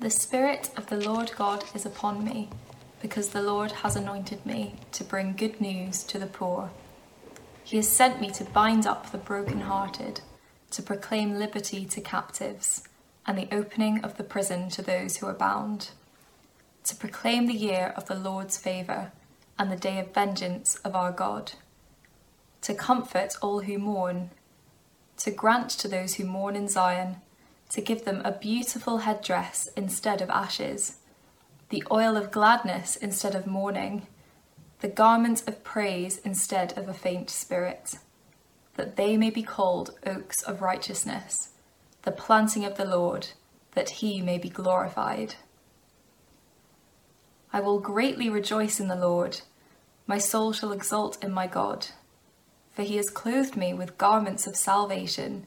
The Spirit of the Lord God is upon me, because the Lord has anointed me to bring good news to the poor. He has sent me to bind up the brokenhearted, to proclaim liberty to captives, and the opening of the prison to those who are bound, to proclaim the year of the Lord's favour and the day of vengeance of our God, to comfort all who mourn, to grant to those who mourn in Zion, to give them a beautiful headdress instead of ashes, the oil of gladness instead of mourning, the garment of praise instead of a faint spirit, that they may be called oaks of righteousness, the planting of the Lord, that he may be glorified. I will greatly rejoice in the Lord. My soul shall exult in my God. For he has clothed me with garments of salvation.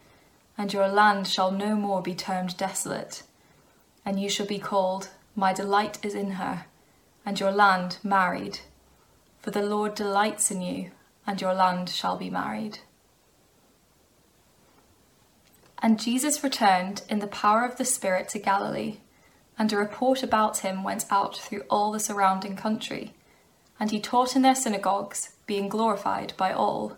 and your land shall no more be termed desolate. And you shall be called, My delight is in her, and your land married. For the Lord delights in you, and your land shall be married. And Jesus returned in the power of the Spirit to Galilee and a report about him went out through all the surrounding country, and he taught in their synagogues, being glorified by all.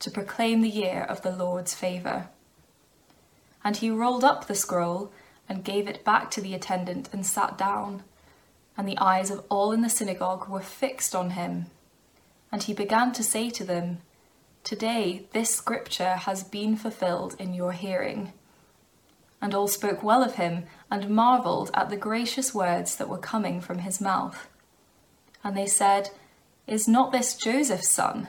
to proclaim the year of the Lord's favour. And he rolled up the scroll and gave it back to the attendant and sat down. And the eyes of all in the synagogue were fixed on him. And he began to say to them, Today this scripture has been fulfilled in your hearing. And all spoke well of him and marvelled at the gracious words that were coming from his mouth. And they said, Is not this Joseph's son?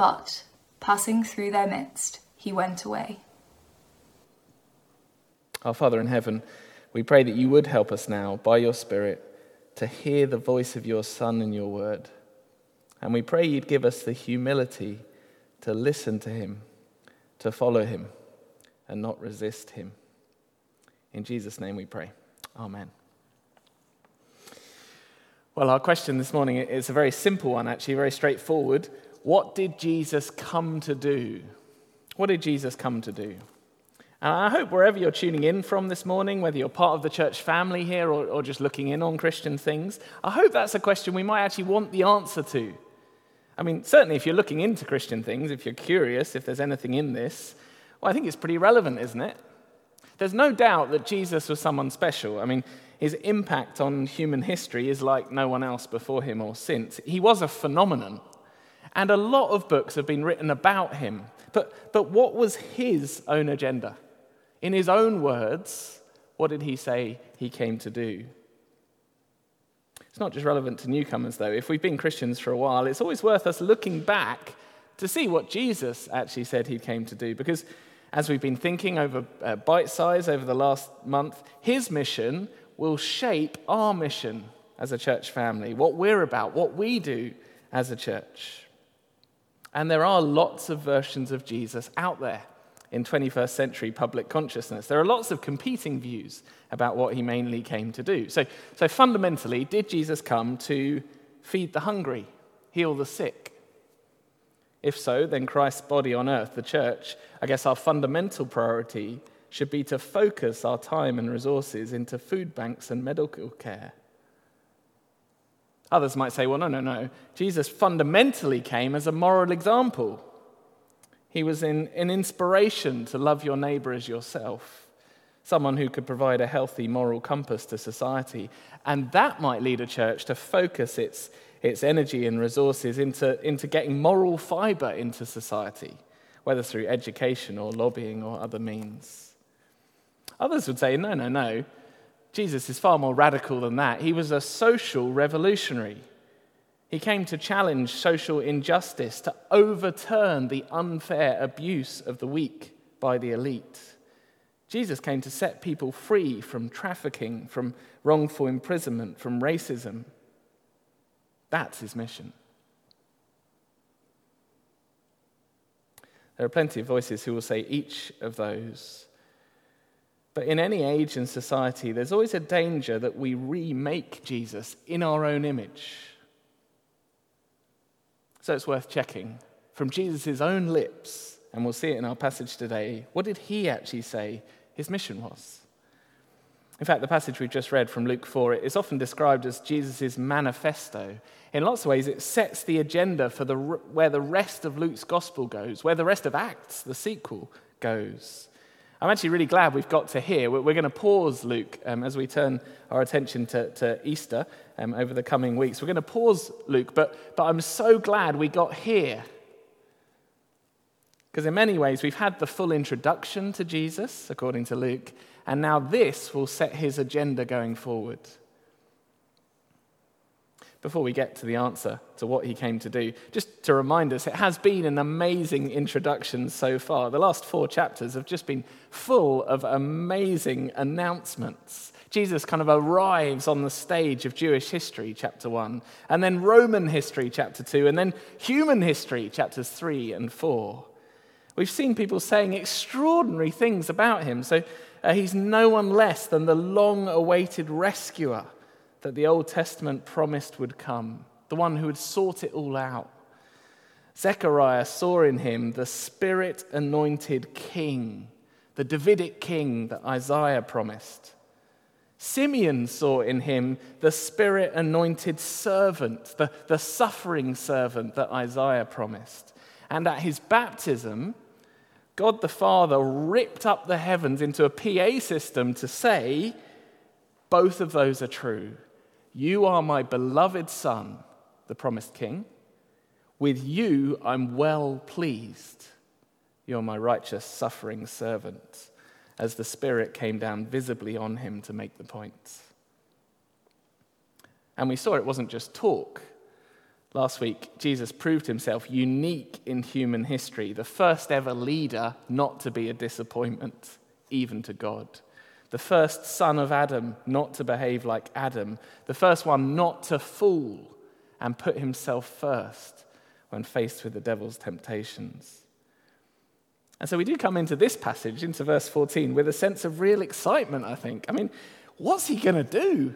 But, passing through their midst, he went away. Our Father in heaven, we pray that you would help us now, by your Spirit, to hear the voice of your Son in your word. And we pray you'd give us the humility to listen to him, to follow him, and not resist him. In Jesus' name we pray. Amen. Well, our question this morning is a very simple one, actually, very straightforward. What did Jesus come to do? What did Jesus come to do? And I hope wherever you're tuning in from this morning, whether you're part of the church family here or, or just looking in on Christian things, I hope that's a question we might actually want the answer to. I mean, certainly if you're looking into Christian things, if you're curious, if there's anything in this, well, I think it's pretty relevant, isn't it? There's no doubt that Jesus was someone special. I mean, his impact on human history is like no one else before him or since. He was a phenomenon. And a lot of books have been written about him. But, but what was his own agenda? In his own words, what did he say he came to do? It's not just relevant to newcomers, though. If we've been Christians for a while, it's always worth us looking back to see what Jesus actually said he came to do. Because as we've been thinking over uh, bite size over the last month, his mission will shape our mission as a church family, what we're about, what we do as a church. And there are lots of versions of Jesus out there in 21st century public consciousness. There are lots of competing views about what he mainly came to do. So, so fundamentally, did Jesus come to feed the hungry, heal the sick? If so, then Christ's body on earth, the church, I guess our fundamental priority should be to focus our time and resources into food banks and medical care. Others might say, well, no, no, no. Jesus fundamentally came as a moral example. He was in, an inspiration to love your neighbor as yourself, someone who could provide a healthy moral compass to society. And that might lead a church to focus its, its energy and resources into, into getting moral fiber into society, whether through education or lobbying or other means. Others would say, no, no, no. Jesus is far more radical than that. He was a social revolutionary. He came to challenge social injustice, to overturn the unfair abuse of the weak by the elite. Jesus came to set people free from trafficking, from wrongful imprisonment, from racism. That's his mission. There are plenty of voices who will say each of those. But in any age and society, there's always a danger that we remake Jesus in our own image. So it's worth checking from Jesus' own lips, and we'll see it in our passage today. What did he actually say his mission was? In fact, the passage we've just read from Luke 4 is often described as Jesus' manifesto. In lots of ways, it sets the agenda for the, where the rest of Luke's gospel goes, where the rest of Acts, the sequel, goes. I'm actually really glad we've got to here. We're, going to pause, Luke, um, as we turn our attention to, to Easter um, over the coming weeks. We're going to pause, Luke, but, but I'm so glad we got here. Because in many ways, we've had the full introduction to Jesus, according to Luke, and now this will set his agenda going forward before we get to the answer to what he came to do, just to remind us, it has been an amazing introduction so far. The last four chapters have just been full of amazing announcements. Jesus kind of arrives on the stage of Jewish history, chapter one, and then Roman history, chapter two, and then human history, chapters three and four. We've seen people saying extraordinary things about him. So uh, he's no one less than the long awaited rescuer that the Old Testament promised would come, the one who had sought it all out. Zechariah saw in him the spirit anointed king, the Davidic king that Isaiah promised. Simeon saw in him the spirit anointed servant, the, the suffering servant that Isaiah promised. And at his baptism, God the Father ripped up the heavens into a PA system to say, both of those are true. You are my beloved Son, the promised King. With you I'm well pleased. You're my righteous, suffering servant, as the Spirit came down visibly on him to make the point. And we saw it wasn't just talk. Last week, Jesus proved himself unique in human history, the first ever leader not to be a disappointment, even to God the first son of Adam not to behave like Adam, the first one not to fool and put himself first when faced with the devil's temptations. And so we do come into this passage, into verse 14, with a sense of real excitement, I think. I mean, what's he going to do?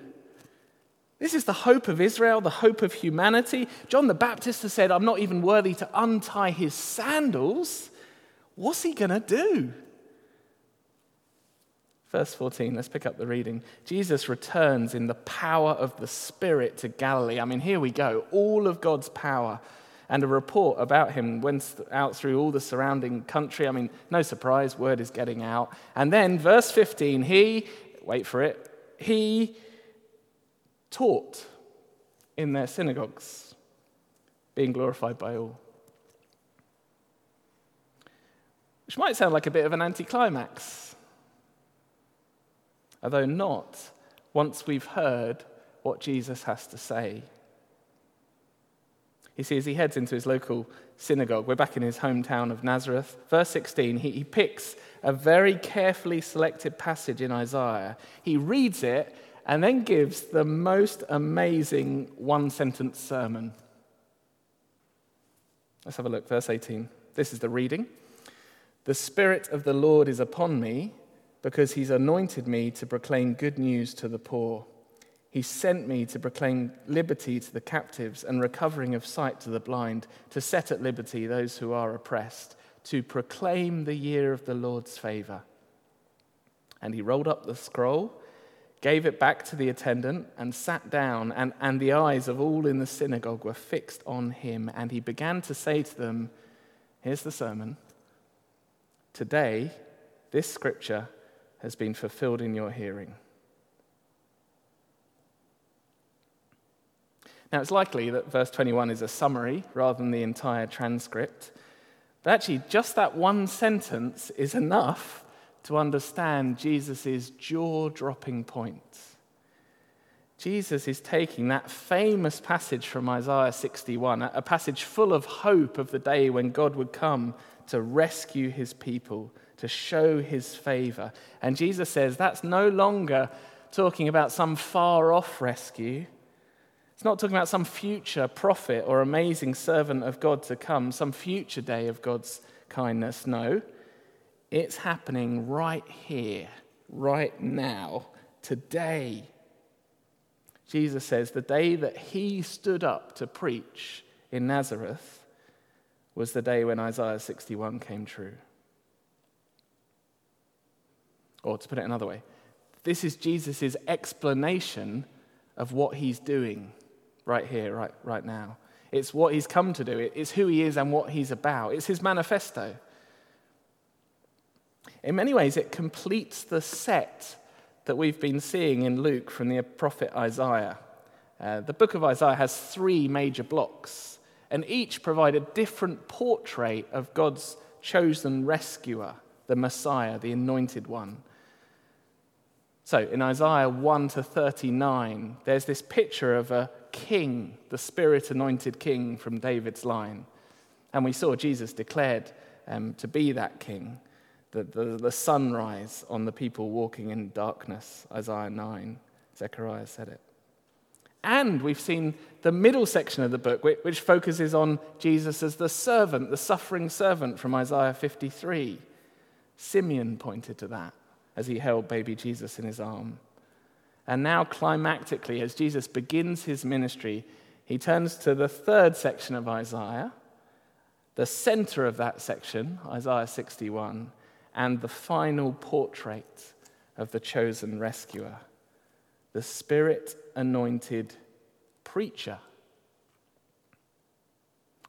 This is the hope of Israel, the hope of humanity. John the Baptist has said, I'm not even worthy to untie his sandals. What's he going to do? Verse 14, let's pick up the reading. Jesus returns in the power of the Spirit to Galilee. I mean, here we go. All of God's power and a report about him went out through all the surrounding country. I mean, no surprise, word is getting out. And then, verse 15, he, wait for it, he taught in their synagogues, being glorified by all. Which might sound like a bit of an anticlimax, although not once we've heard what Jesus has to say. You see, as he heads into his local synagogue, we're back in his hometown of Nazareth. Verse 16, he, he picks a very carefully selected passage in Isaiah. He reads it and then gives the most amazing one sentence sermon. Let's have a look. Verse 18. This is the reading. The Spirit of the Lord is upon me because he's anointed me to proclaim good news to the poor. He sent me to proclaim liberty to the captives and recovering of sight to the blind, to set at liberty those who are oppressed, to proclaim the year of the Lord's favor. And he rolled up the scroll, gave it back to the attendant, and sat down. And, and the eyes of all in the synagogue were fixed on him. And he began to say to them, Here's the sermon. Today, this scripture has been fulfilled in your hearing. Now, it's likely that verse 21 is a summary rather than the entire transcript. But actually, just that one sentence is enough to understand Jesus' jaw dropping point. Jesus is taking that famous passage from Isaiah 61, a passage full of hope of the day when God would come to rescue his people, to show his favor. And Jesus says that's no longer talking about some far off rescue. It's not talking about some future prophet or amazing servant of God to come, some future day of God's kindness. No, it's happening right here, right now, today. Jesus says the day that he stood up to preach in Nazareth was the day when Isaiah 61 came true. Or to put it another way, this is Jesus' explanation of what he's doing right here, right, right now. It's what he's come to do, it's who he is and what he's about. It's his manifesto. In many ways, it completes the set that we've been seeing in Luke from the prophet Isaiah. Uh, the book of Isaiah has three major blocks, and each provide a different portrait of God's chosen rescuer, the Messiah, the anointed one. So in Isaiah 1 to 39, there's this picture of a king, the spirit anointed king from David's line. And we saw Jesus declared um, to be that king, the, the, the sunrise on the people walking in darkness, Isaiah 9. Zechariah said it. And we've seen the middle section of the book, which focuses on Jesus as the servant, the suffering servant from Isaiah 53. Simeon pointed to that as he held baby Jesus in his arm. And now, climactically, as Jesus begins his ministry, he turns to the third section of Isaiah, the center of that section, Isaiah 61, and the final portrait of the chosen rescuer, the spirit anointed preacher.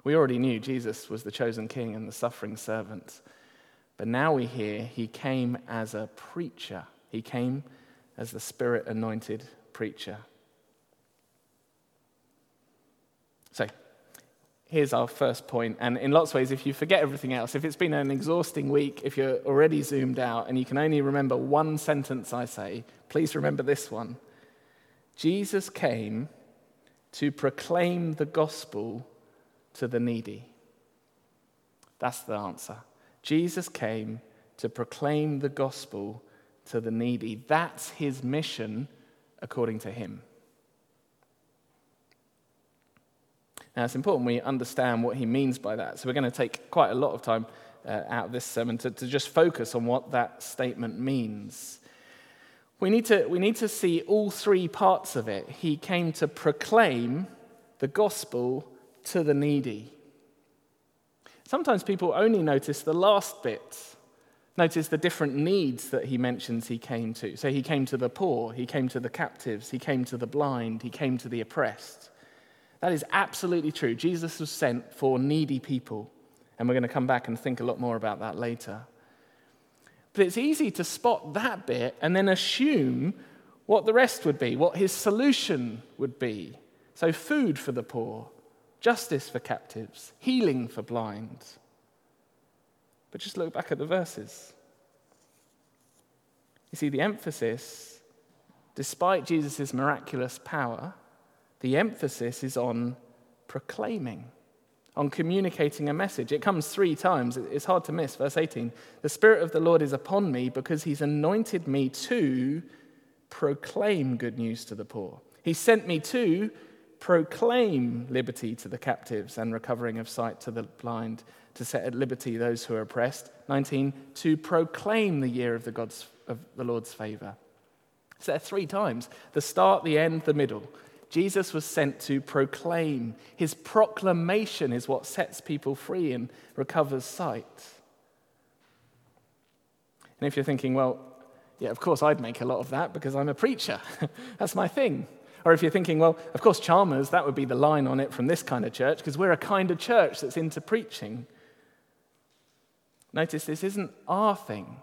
We already knew Jesus was the chosen king and the suffering servant, but now we hear he came as a preacher. He came as the Spirit anointed preacher. So, here's our first point. And in lots of ways, if you forget everything else, if it's been an exhausting week, if you're already zoomed out and you can only remember one sentence I say, please remember this one. Jesus came to proclaim the gospel to the needy. That's the answer. Jesus came to proclaim the gospel to the needy. That's his mission according to him. Now, it's important we understand what he means by that. So, we're going to take quite a lot of time uh, out of this sermon to, to just focus on what that statement means. We need, to, we need to see all three parts of it. He came to proclaim the gospel to the needy. Sometimes people only notice the last bit Notice the different needs that he mentions he came to. So he came to the poor, he came to the captives, he came to the blind, he came to the oppressed. That is absolutely true. Jesus was sent for needy people. And we're going to come back and think a lot more about that later. But it's easy to spot that bit and then assume what the rest would be, what his solution would be. So, food for the poor, justice for captives, healing for blind. But just look back at the verses. You see, the emphasis, despite Jesus' miraculous power, the emphasis is on proclaiming, on communicating a message. It comes three times. It's hard to miss. Verse 18 The Spirit of the Lord is upon me because he's anointed me to proclaim good news to the poor. He sent me to proclaim liberty to the captives and recovering of sight to the blind, to set at liberty those who are oppressed. 19, to proclaim the year of the, God's, of the Lord's favor. It's there three times the start, the end, the middle. Jesus was sent to proclaim. His proclamation is what sets people free and recovers sight. And if you're thinking, well, yeah, of course I'd make a lot of that because I'm a preacher. That's my thing. Or if you're thinking, well, of course, Chalmers, that would be the line on it from this kind of church because we're a kind of church that's into preaching. Notice this isn't our thing,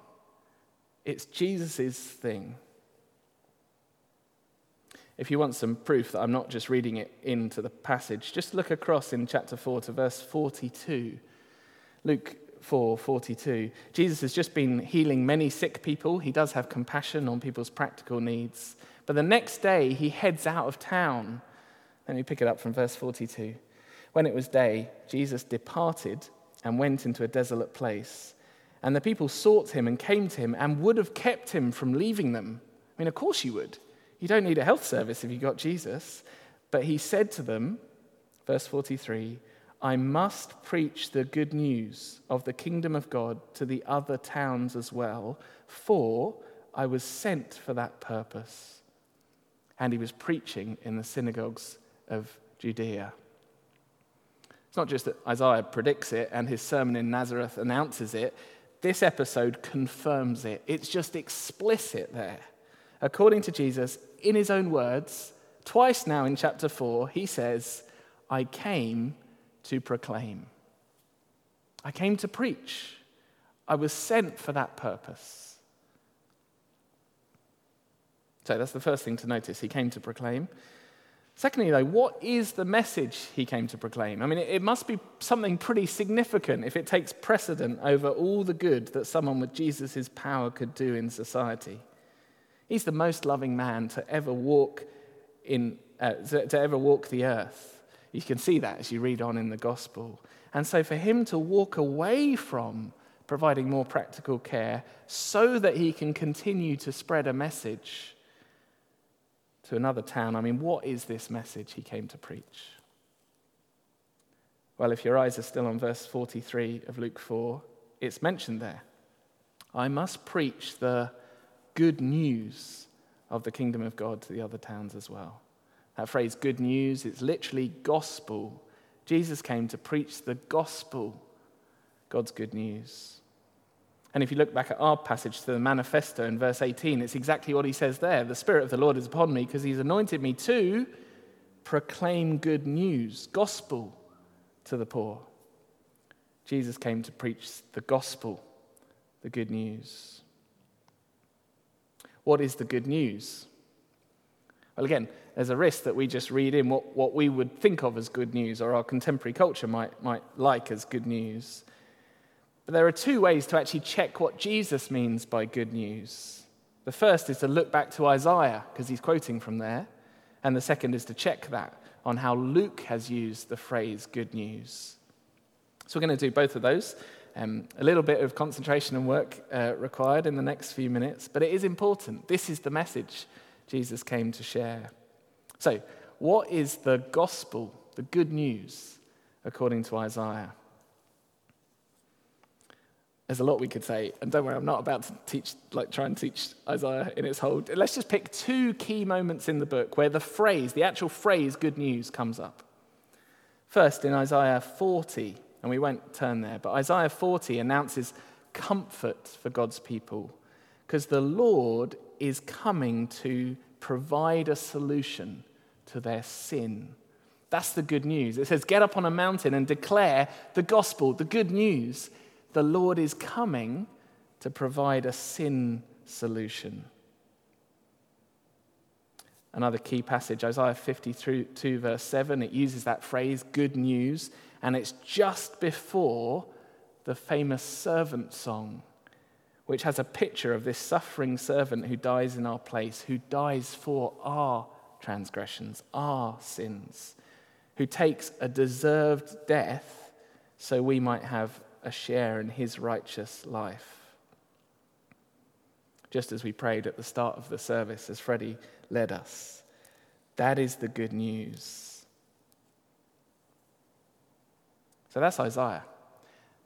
it's Jesus' thing. If you want some proof that I'm not just reading it into the passage, just look across in chapter 4 to verse 42. Luke 4 42. Jesus has just been healing many sick people. He does have compassion on people's practical needs. But the next day, he heads out of town. Let me pick it up from verse 42. When it was day, Jesus departed and went into a desolate place. And the people sought him and came to him and would have kept him from leaving them. I mean, of course you would. You don't need a health service if you got Jesus. But he said to them, verse 43, I must preach the good news of the kingdom of God to the other towns as well, for I was sent for that purpose. And he was preaching in the synagogues of Judea. It's not just that Isaiah predicts it and his sermon in Nazareth announces it, this episode confirms it. It's just explicit there. According to Jesus, in his own words, twice now in chapter 4, he says, I came to proclaim. I came to preach. I was sent for that purpose. So that's the first thing to notice. He came to proclaim. Secondly, though, what is the message he came to proclaim? I mean, it must be something pretty significant if it takes precedent over all the good that someone with Jesus' power could do in society. He's the most loving man to ever walk in, uh, to, ever walk the earth. You can see that as you read on in the gospel. And so, for him to walk away from providing more practical care so that he can continue to spread a message to another town, I mean, what is this message he came to preach? Well, if your eyes are still on verse 43 of Luke 4, it's mentioned there. I must preach the good news of the kingdom of God to the other towns as well. That phrase, good news, it's literally gospel. Jesus came to preach the gospel, God's good news. And if you look back at our passage to the manifesto in verse 18, it's exactly what he says there. The Spirit of the Lord is upon me because he's anointed me to proclaim good news, gospel to the poor. Jesus came to preach the gospel, the good news. What is the good news? Well, again, there's a risk that we just read in what, what we would think of as good news or our contemporary culture might, might like as good news. But there are two ways to actually check what Jesus means by good news. The first is to look back to Isaiah, because he's quoting from there. And the second is to check that on how Luke has used the phrase good news. So we're going to do both of those. Um, a little bit of concentration and work uh, required in the next few minutes, but it is important. This is the message Jesus came to share. So, what is the gospel, the good news, according to Isaiah? There's a lot we could say, and don't worry, I'm not about to teach, like, try and teach Isaiah in its whole. Let's just pick two key moments in the book where the phrase, the actual phrase, good news, comes up. First, in Isaiah 40, and we won't turn there, but Isaiah 40 announces comfort for God's people because the Lord is coming to provide a solution to their sin. That's the good news. It says, Get up on a mountain and declare the gospel, the good news. The Lord is coming to provide a sin solution. Another key passage, Isaiah 52, verse 7, it uses that phrase, good news, and it's just before the famous servant song, which has a picture of this suffering servant who dies in our place, who dies for our transgressions, our sins, who takes a deserved death so we might have a share in his righteous life. Just as we prayed at the start of the service, as Freddie led us. That is the good news. So that's Isaiah.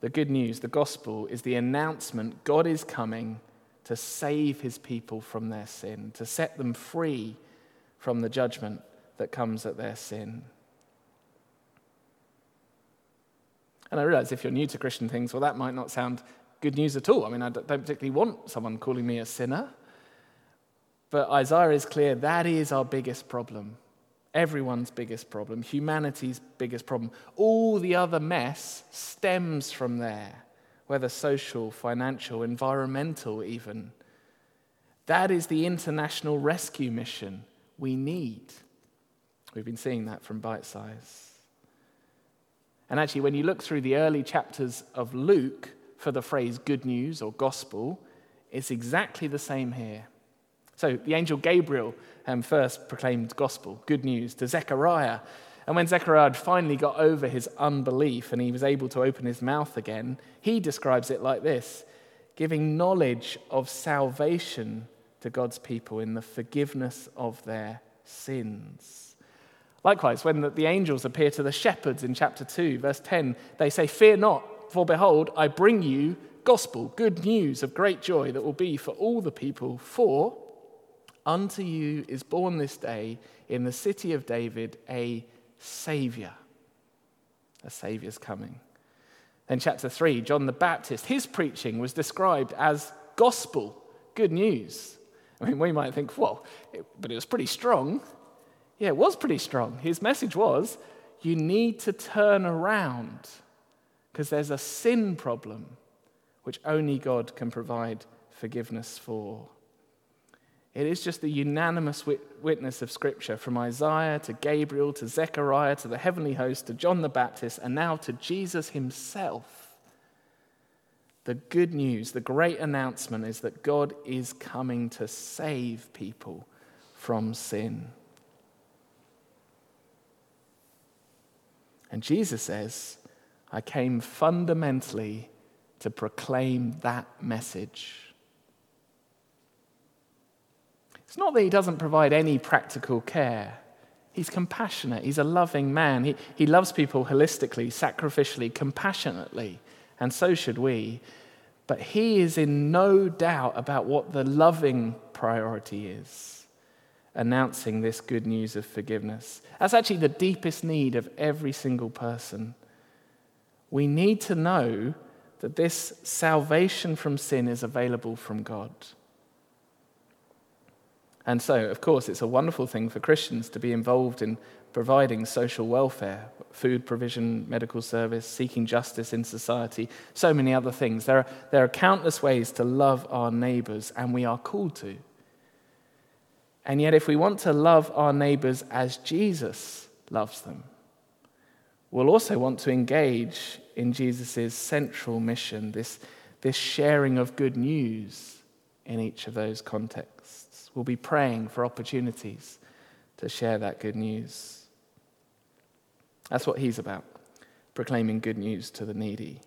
The good news, the gospel, is the announcement God is coming to save his people from their sin, to set them free from the judgment that comes at their sin. And I realize if you're new to Christian things, well, that might not sound good news at all. I mean, I don't particularly want someone calling me a sinner. But Isaiah is clear that is our biggest problem. Everyone's biggest problem, humanity's biggest problem. All the other mess stems from there, whether social, financial, environmental, even. That is the international rescue mission we need. We've been seeing that from bite size. And actually, when you look through the early chapters of Luke for the phrase good news or gospel, it's exactly the same here. So the angel Gabriel um, first proclaimed gospel, good news, to Zechariah. And when Zechariah finally got over his unbelief and he was able to open his mouth again, he describes it like this giving knowledge of salvation to God's people in the forgiveness of their sins. Likewise, when the, angels appear to the shepherds in chapter 2, verse 10, they say, Fear not, for behold, I bring you gospel, good news of great joy that will be for all the people, for Unto you is born this day in the city of David a Savior. A Savior's coming. Then, chapter 3, John the Baptist, his preaching was described as gospel, good news. I mean, we might think, well, it, but it was pretty strong. Yeah, it was pretty strong. His message was you need to turn around because there's a sin problem which only God can provide forgiveness for. It is just the unanimous witness of Scripture from Isaiah to Gabriel to Zechariah to the heavenly host to John the Baptist and now to Jesus himself. The good news, the great announcement is that God is coming to save people from sin. And Jesus says, I came fundamentally to proclaim that message. It's not that he doesn't provide any practical care. He's compassionate. He's a loving man. He, he loves people holistically, sacrificially, compassionately, and so should we. But he is in no doubt about what the loving priority is announcing this good news of forgiveness. That's actually the deepest need of every single person. We need to know that this salvation from sin is available from God. And so, of course, it's a wonderful thing for Christians to be involved in providing social welfare, food provision, medical service, seeking justice in society, so many other things. There are, there are countless ways to love our neighbors, and we are called to. And yet, if we want to love our neighbors as Jesus loves them, we'll also want to engage in Jesus' central mission, this, this sharing of good news in each of those contexts. We'll be praying for opportunities to share that good news. That's what he's about, proclaiming good news to the needy.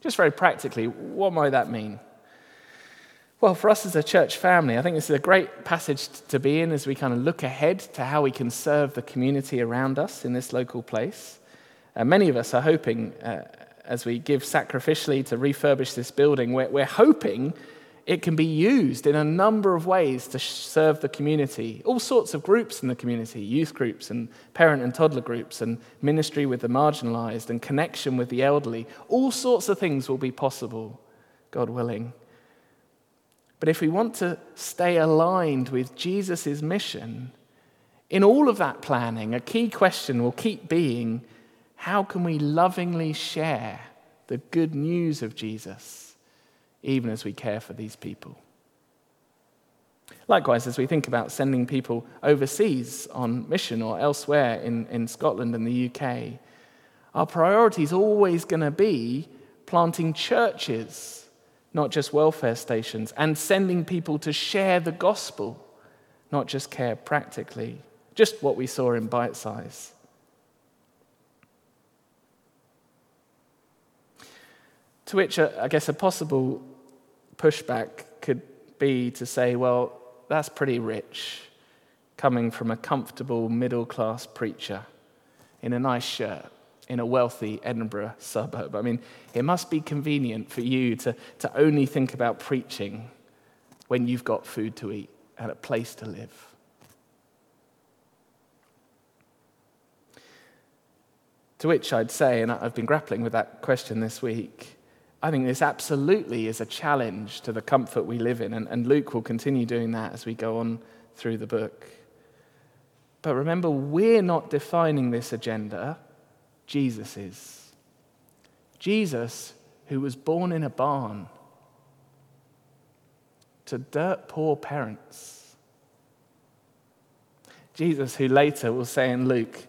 Just very practically, what might that mean? Well, for us as a church family, I think this is a great passage to be in as we kind of look ahead to how we can serve the community around us in this local place. Uh, many of us are hoping, uh, as we give sacrificially to refurbish this building, we're, we're hoping it can be used in a number of ways to serve the community. All sorts of groups in the community youth groups, and parent and toddler groups, and ministry with the marginalized, and connection with the elderly. All sorts of things will be possible, God willing. But if we want to stay aligned with Jesus' mission, in all of that planning, a key question will keep being how can we lovingly share the good news of Jesus? even as we care for these people. Likewise, as we think about sending people overseas on mission or elsewhere in, in Scotland and the UK, our priority is always going to be planting churches, not just welfare stations, and sending people to share the gospel, not just care practically, just what we saw in bite size. To which, uh, I guess, a possible pushback could be to say, well, that's pretty rich coming from a comfortable middle class preacher in a nice shirt in a wealthy Edinburgh suburb. I mean, it must be convenient for you to, to only think about preaching when you've got food to eat and a place to live. To which I'd say, and I've been grappling with that question this week, I think this absolutely is a challenge to the comfort we live in, and, and Luke will continue doing that as we go on through the book. But remember, we're not defining this agenda, Jesus is. Jesus, who was born in a barn to dirt poor parents. Jesus, who later will say in Luke,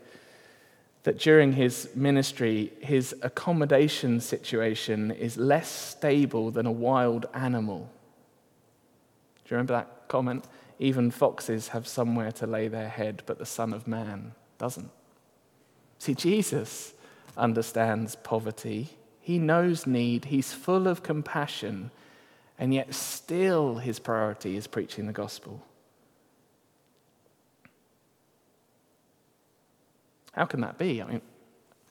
that during his ministry, his accommodation situation is less stable than a wild animal. Do you remember that comment? Even foxes have somewhere to lay their head, but the Son of Man doesn't. See, Jesus understands poverty, he knows need, he's full of compassion, and yet still his priority is preaching the gospel. How can that be? I mean,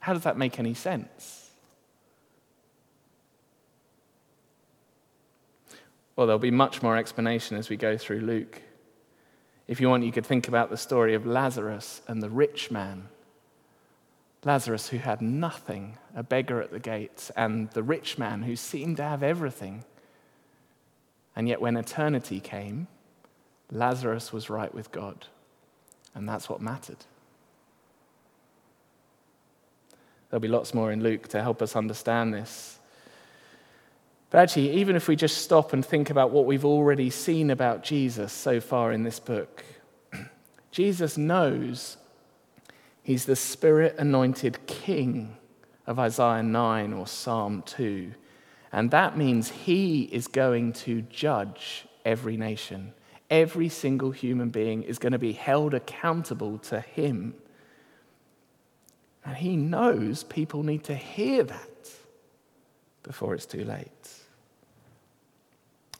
how does that make any sense? Well, there'll be much more explanation as we go through Luke. If you want, you could think about the story of Lazarus and the rich man. Lazarus, who had nothing, a beggar at the gates, and the rich man who seemed to have everything. And yet, when eternity came, Lazarus was right with God. And that's what mattered. There'll be lots more in Luke to help us understand this. But actually, even if we just stop and think about what we've already seen about Jesus so far in this book, Jesus knows he's the spirit anointed king of Isaiah 9 or Psalm 2. And that means he is going to judge every nation. Every single human being is going to be held accountable to him. And he knows people need to hear that before it's too late.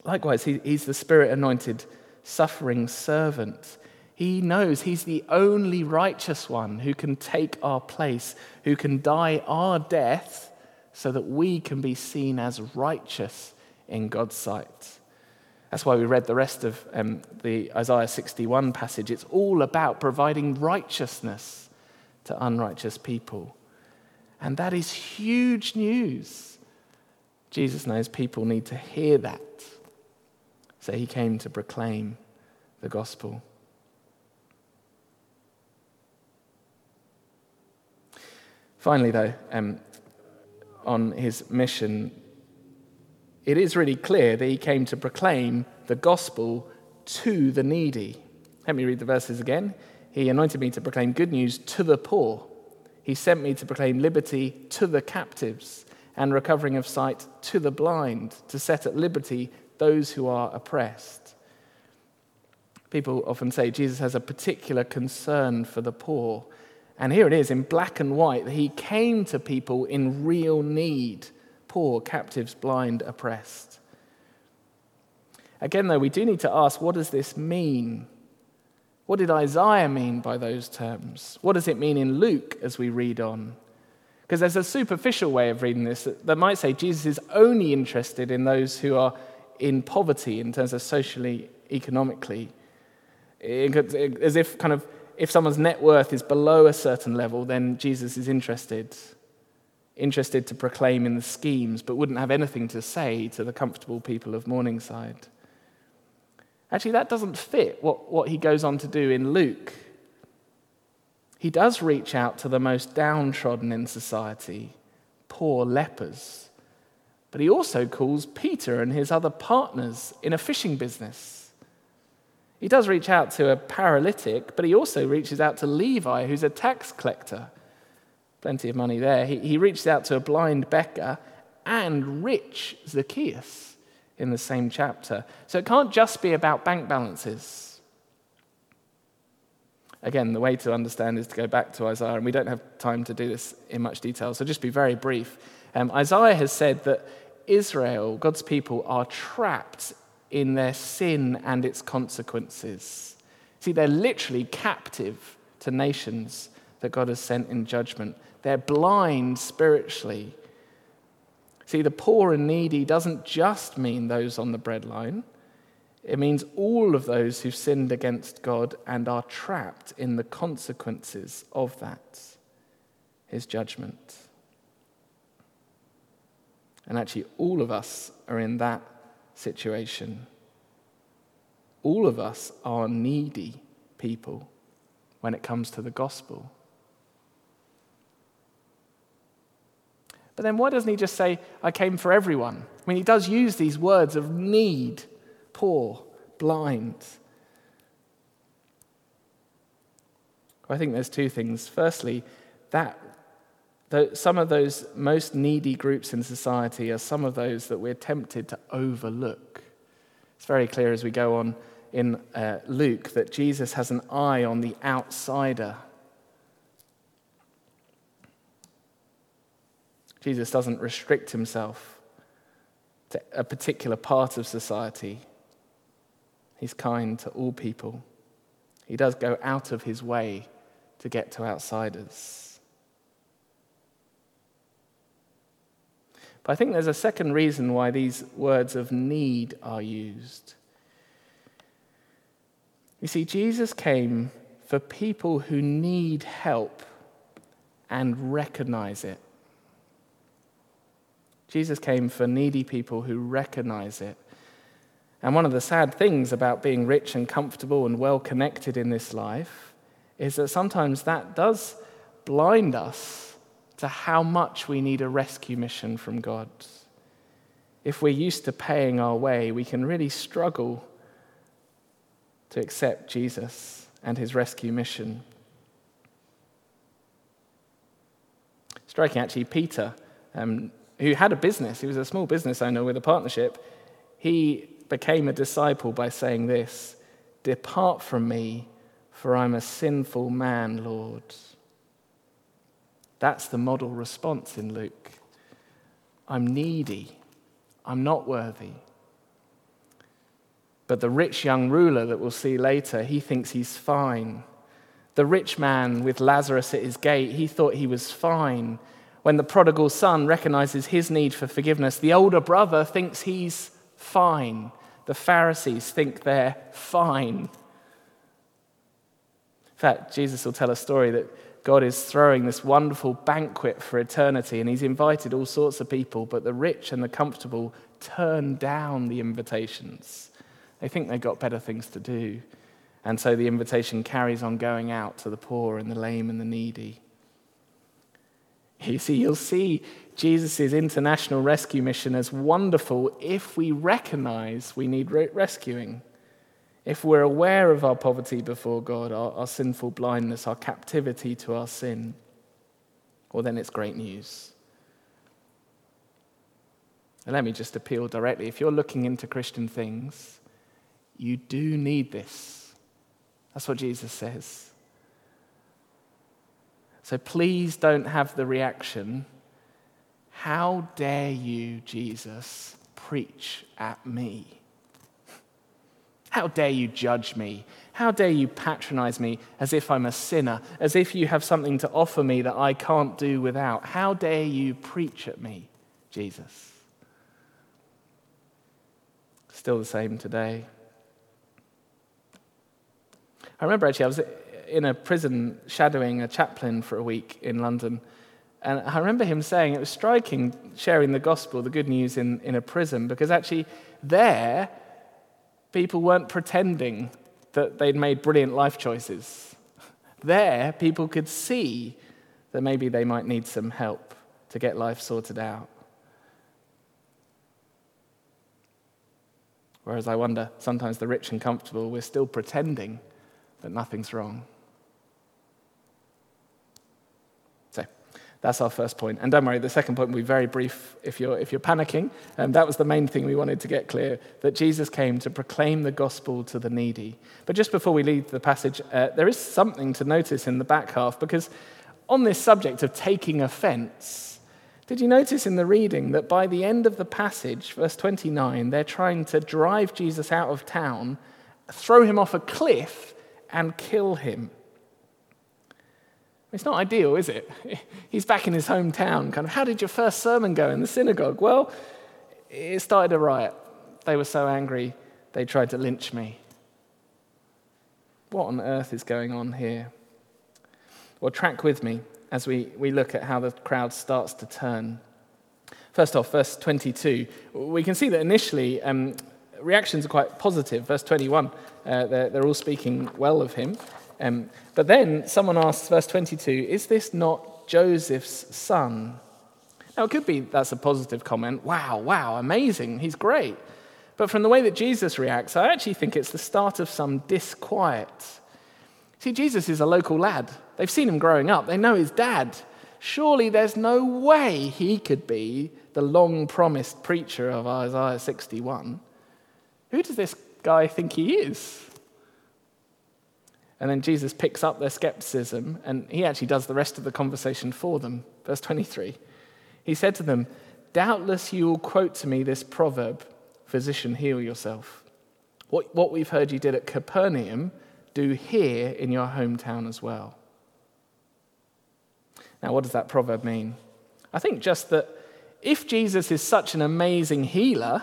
Likewise, he, he's the spirit anointed suffering servant. He knows he's the only righteous one who can take our place, who can die our death so that we can be seen as righteous in God's sight. That's why we read the rest of um, the Isaiah 61 passage. It's all about providing righteousness to unrighteous people. And that is huge news. Jesus knows people need to hear that. So he came to proclaim the gospel. Finally, though, um, on his mission, it is really clear that he came to proclaim the gospel to the needy. Let me read the verses again. He anointed me to proclaim good news to the poor. He sent me to proclaim liberty to the captives and recovering of sight to the blind, to set at liberty those who are oppressed. People often say Jesus has a particular concern for the poor. And here it is in black and white that he came to people in real need poor, captives, blind, oppressed. Again, though, we do need to ask what does this mean? What did Isaiah mean by those terms? What does it mean in Luke as we read on? Because there's a superficial way of reading this that, that might say Jesus is only interested in those who are in poverty in terms of socially, economically. As if kind of if someone's net worth is below a certain level, then Jesus is interested, interested to proclaim in the schemes, but wouldn't have anything to say to the comfortable people of Morningside. Actually, that doesn't fit what, what he goes on to do in Luke. He does reach out to the most downtrodden in society, poor lepers. But he also calls Peter and his other partners in a fishing business. He does reach out to a paralytic, but he also reaches out to Levi, who's a tax collector. Plenty of money there. He, he reaches out to a blind beggar and rich Zacchaeus in the same chapter. So it can't just be about bank balances. Again, the way to understand is to go back to Isaiah, and we don't have time to do this in much detail, so just be very brief. Um, Isaiah has said that Israel, God's people, are trapped in their sin and its consequences. See, they're literally captive to nations that God has sent in judgment. They're blind spiritually. See, the poor and needy doesn't just mean those on the breadline. It means all of those who've sinned against God and are trapped in the consequences of that, his judgment. And actually, all of us are in that situation. All of us are needy people when it comes to the gospel. But then why doesn't he just say, I came for everyone? I mean, he does use these words of need poor, blind. I think there's two things. Firstly, that some of those most needy groups in society are some of those that we're tempted to overlook. It's very clear as we go on in uh, Luke that Jesus has an eye on the outsider. Jesus doesn't restrict himself to a particular part of society. He's kind to all people. He does go out of his way to get to outsiders. But I think there's a second reason why these words of need are used. You see, Jesus came for people who need help and recognize it. Jesus came for needy people who recognize it and one of the sad things about being rich and comfortable and well connected in this life is that sometimes that does blind us to how much we need a rescue mission from God. If we're used to paying our way, we can really struggle to accept Jesus and his rescue mission. Striking, actually, Peter, um, who had a business, he was a small business owner with a partnership, he became a disciple by saying this Depart from me, for I'm a sinful man, Lord. That's the model response in Luke. I'm needy. I'm not worthy. But the rich young ruler that we'll see later, he thinks he's fine. The rich man with Lazarus at his gate, he thought he was fine. When the prodigal son recognizes his need for forgiveness, the older brother thinks he's fine. The Pharisees think they're fine. In fact, Jesus will tell a story that God is throwing this wonderful banquet for eternity, and He's invited all sorts of people, but the rich and the comfortable turn down the invitations. They think they've got better things to do. And so the invitation carries on going out to the poor and the lame and the needy. You see, you'll see Jesus' international rescue mission as wonderful if we recognize we need rescuing. If we're aware of our poverty before God, our, our sinful blindness, our captivity to our sin, well, then it's great news. And let me just appeal directly. If you're looking into Christian things, you do need this. That's what Jesus says. So please don't have the reaction how dare you, Jesus, preach at me? How dare you judge me? How dare you patronize me as if I'm a sinner, as if you have something to offer me that I can't do without? How dare you preach at me, Jesus? Still the same today. I remember actually, I was in a prison shadowing a chaplain for a week in London. And I remember him saying it was striking sharing the gospel, the good news in, in a prison, because actually there, people weren't pretending that they'd made brilliant life choices. There, people could see that maybe they might need some help to get life sorted out. Whereas I wonder, sometimes the rich and comfortable, we're still pretending that nothing's wrong. That's our first point. And don't worry, the second point will be very brief if you're, if you're panicking. Um, that was the main thing we wanted to get clear that Jesus came to proclaim the gospel to the needy. But just before we leave the passage, uh, there is something to notice in the back half because on this subject of taking offense, did you notice in the reading that by the end of the passage, verse 29, they're trying to drive Jesus out of town, throw him off a cliff, and kill him? It's not ideal, is it? He's back in his hometown. Kind of, how did your first sermon go in the synagogue? Well, it started a riot. They were so angry, they tried to lynch me. What on earth is going on here? Well, track with me as we, we look at how the crowd starts to turn. First off, verse 22, we can see that initially um, reactions are quite positive. Verse 21, uh, they're, they're all speaking well of him. Um, but then someone asks, verse 22, is this not Joseph's son? Now, it could be that's a positive comment. Wow, wow, amazing, he's great. But from the way that Jesus reacts, I actually think it's the start of some disquiet. See, Jesus is a local lad. They've seen him growing up, they know his dad. Surely there's no way he could be the long promised preacher of Isaiah 61. Who does this guy think he is? And then Jesus picks up their skepticism and he actually does the rest of the conversation for them. Verse 23. He said to them, Doubtless you will quote to me this proverb Physician, heal yourself. What, what we've heard you did at Capernaum, do here in your hometown as well. Now, what does that proverb mean? I think just that if Jesus is such an amazing healer,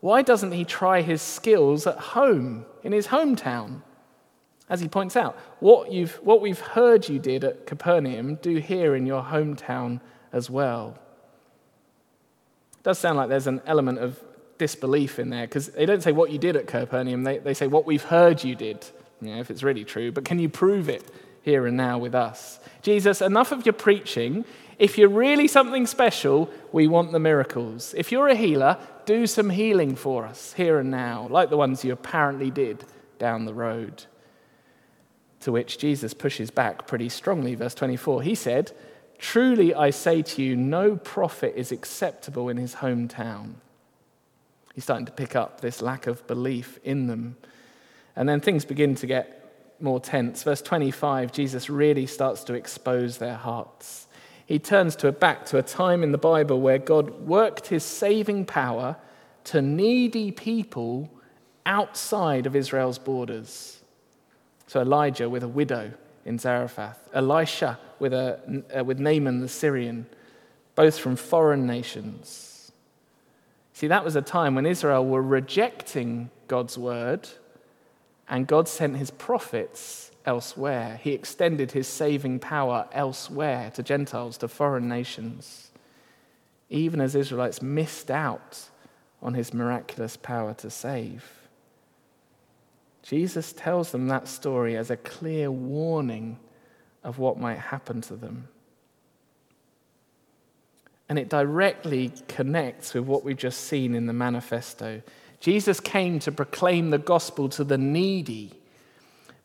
why doesn't he try his skills at home, in his hometown? As he points out, what, you've, what we've heard you did at Capernaum, do here in your hometown as well. It does sound like there's an element of disbelief in there because they don't say what you did at Capernaum, they, they say what we've heard you did, you know, if it's really true. But can you prove it here and now with us? Jesus, enough of your preaching. If you're really something special, we want the miracles. If you're a healer, do some healing for us here and now, like the ones you apparently did down the road. To which Jesus pushes back pretty strongly. Verse 24, he said, Truly I say to you, no prophet is acceptable in his hometown. He's starting to pick up this lack of belief in them. And then things begin to get more tense. Verse 25, Jesus really starts to expose their hearts. He turns to a back to a time in the Bible where God worked his saving power to needy people outside of Israel's borders. So Elijah with a widow in Zarephath, Elisha with, a, uh, with Naaman the Syrian, both from foreign nations. See, that was a time when Israel were rejecting God's word, and God sent his prophets elsewhere. He extended his saving power elsewhere to Gentiles, to foreign nations, even as Israelites missed out on his miraculous power to save. Jesus tells them that story as a clear warning of what might happen to them. And it directly connects with what we've just seen in the manifesto. Jesus came to proclaim the gospel to the needy.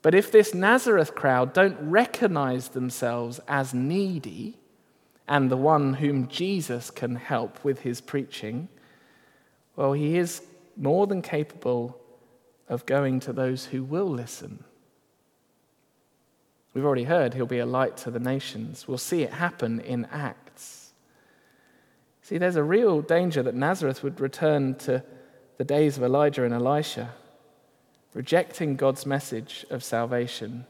But if this Nazareth crowd don't recognize themselves as needy and the one whom Jesus can help with his preaching, well, he is more than capable of going to those who will listen. We've already heard he'll be a light to the nations. We'll see it happen in Acts. See, there's a real danger that Nazareth would return to the days of Elijah and Elisha, rejecting God's message of salvation,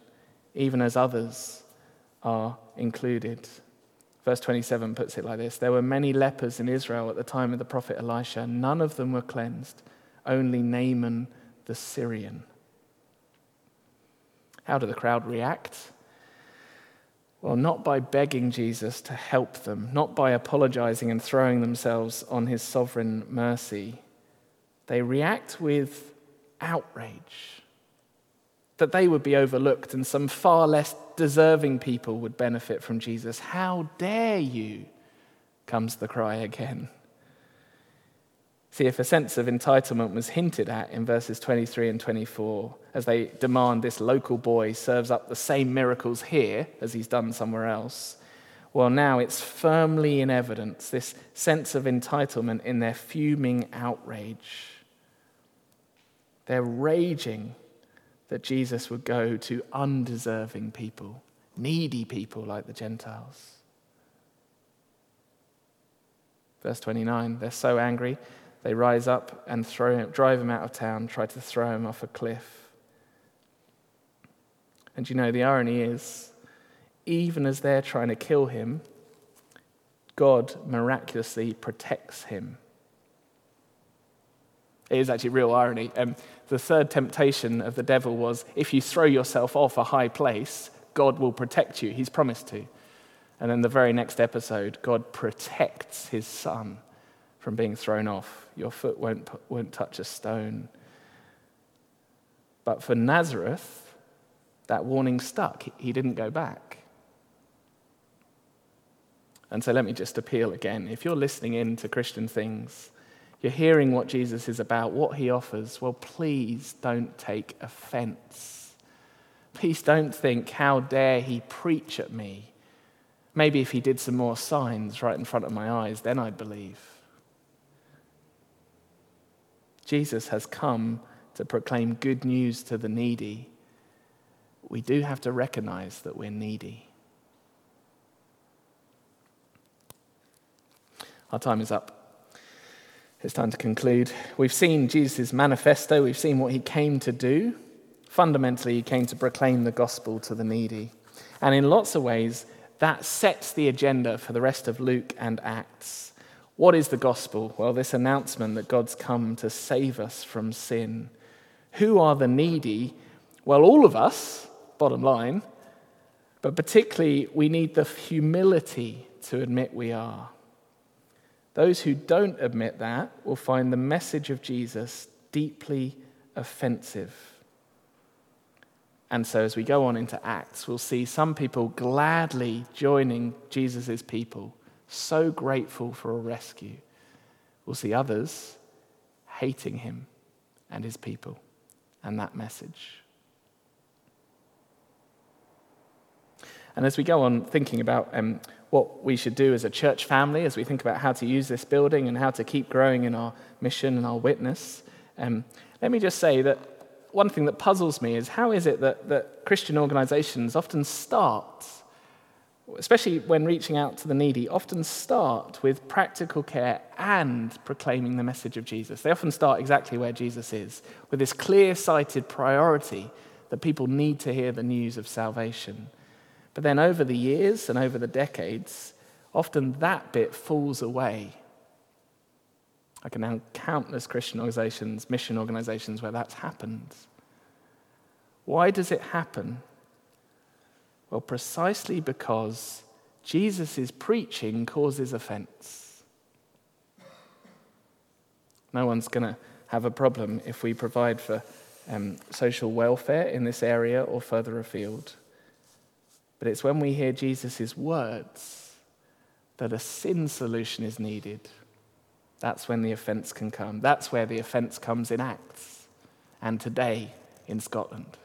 even as others are included. Verse 27 puts it like this There were many lepers in Israel at the time of the prophet Elisha, none of them were cleansed only Naaman the Syrian. How did the crowd react? Well, not by begging Jesus to help them, not by apologizing and throwing themselves on his sovereign mercy. They react with outrage that they would be overlooked and some far less deserving people would benefit from Jesus. How dare you? comes the cry again. See, if a sense of entitlement was hinted at in verses 23 and 24, as they demand this local boy serves up the same miracles here as he's done somewhere else, well, now it's firmly in evidence, this sense of entitlement in their fuming outrage. They're raging that Jesus would go to undeserving people, needy people like the Gentiles. Verse 29 they're so angry they rise up and throw drive him out of town, try to throw him off a cliff. And you know, the irony is, even as they're trying to kill him, God miraculously protects him. It is actually real irony. Um, the third temptation of the devil was if you throw yourself off a high place, God will protect you. He's promised to. And then the very next episode, God protects his son from being thrown off. Your foot won't, won't touch a stone. But for Nazareth, that warning stuck. He didn't go back. And so let me just appeal again. If you're listening in to Christian things, you're hearing what Jesus is about, what he offers, well, please don't take offense. Please don't think, how dare he preach at me? Maybe if he did some more signs right in front of my eyes, then I'd believe. Jesus has come to proclaim good news to the needy, we do have to recognize that we're needy. Our time is up. It's time to conclude. We've seen Jesus' manifesto, we've seen what he came to do. Fundamentally, he came to proclaim the gospel to the needy. And in lots of ways, that sets the agenda for the rest of Luke and Acts. What is the gospel? Well, this announcement that God's come to save us from sin. Who are the needy? Well, all of us, bottom line, but particularly we need the humility to admit we are. Those who don't admit that will find the message of Jesus deeply offensive. And so, as we go on into Acts, we'll see some people gladly joining Jesus' people so grateful for a rescue. We'll see others hating him and his people and that message. And as we go on thinking about um, what we should do as a church family, as we think about how to use this building and how to keep growing in our mission and our witness, um, let me just say that one thing that puzzles me is how is it that, that Christian organizations often start especially when reaching out to the needy, often start with practical care and proclaiming the message of Jesus. They often start exactly where Jesus is, with this clear sighted priority that people need to hear the news of salvation. But then over the years and over the decades, often that bit falls away. I can now countless Christian organizations, mission organizations where that's happened. Why does it happen? Well, precisely because Jesus' preaching causes offense. No one's going to have a problem if we provide for um, social welfare in this area or further afield. But it's when we hear Jesus' words that a sin solution is needed. That's when the offense can come. That's where the offense comes in Acts and today in Scotland.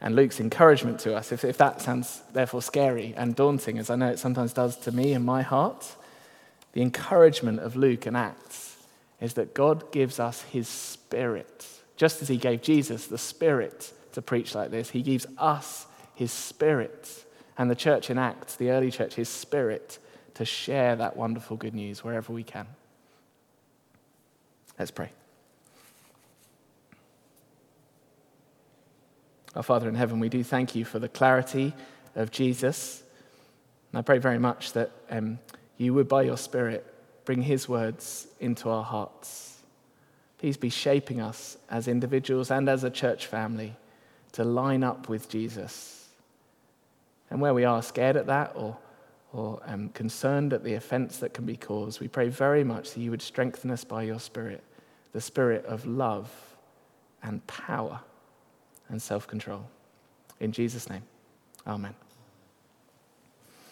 And Luke's encouragement to us, if, if that sounds therefore scary and daunting, as I know it sometimes does to me in my heart, the encouragement of Luke and Acts is that God gives us his spirit. Just as he gave Jesus the spirit to preach like this, he gives us his spirit. And the church in Acts, the early church, his spirit to share that wonderful good news wherever we can. Let's pray. Our Father in heaven, we do thank you for the clarity of Jesus. And I pray very much that um, you would, by your Spirit, bring his words into our hearts. Please be shaping us as individuals and as a church family to line up with Jesus. And where we are scared at that or, or um, concerned at the offense that can be caused, we pray very much that you would strengthen us by your Spirit, the Spirit of love and power and self control. In Jesus' name, amen.